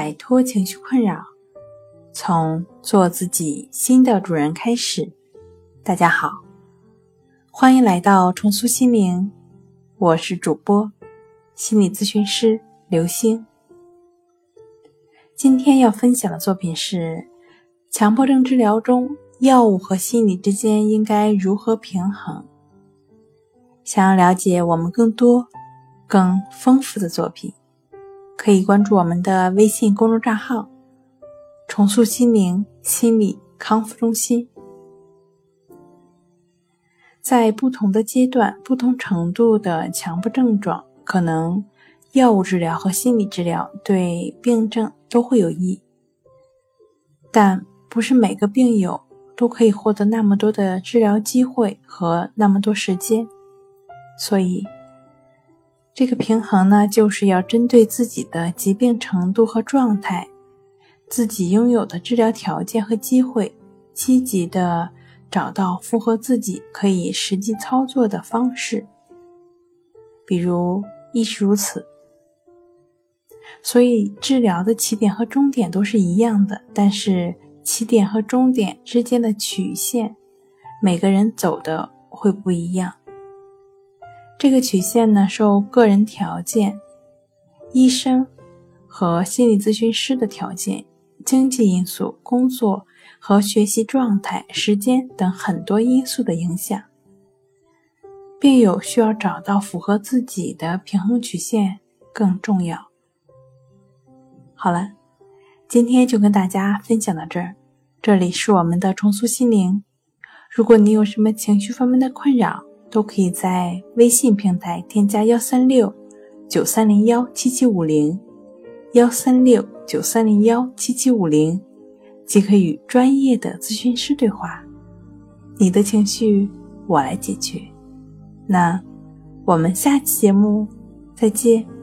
摆脱情绪困扰，从做自己新的主人开始。大家好，欢迎来到重塑心灵，我是主播心理咨询师刘星。今天要分享的作品是：强迫症治疗中，药物和心理之间应该如何平衡？想要了解我们更多、更丰富的作品。可以关注我们的微信公众账号“重塑心灵心理康复中心”。在不同的阶段、不同程度的强迫症状，可能药物治疗和心理治疗对病症都会有益，但不是每个病友都可以获得那么多的治疗机会和那么多时间，所以。这个平衡呢，就是要针对自己的疾病程度和状态，自己拥有的治疗条件和机会，积极的找到符合自己可以实际操作的方式。比如亦是如此。所以治疗的起点和终点都是一样的，但是起点和终点之间的曲线，每个人走的会不一样。这个曲线呢，受个人条件、医生和心理咨询师的条件、经济因素、工作和学习状态、时间等很多因素的影响。并有需要找到符合自己的平衡曲线更重要。好了，今天就跟大家分享到这儿。这里是我们的重塑心灵。如果你有什么情绪方面的困扰，都可以在微信平台添加幺三六九三零幺七七五零，幺三六九三零幺七七五零，即可与专业的咨询师对话。你的情绪我来解决。那我们下期节目再见。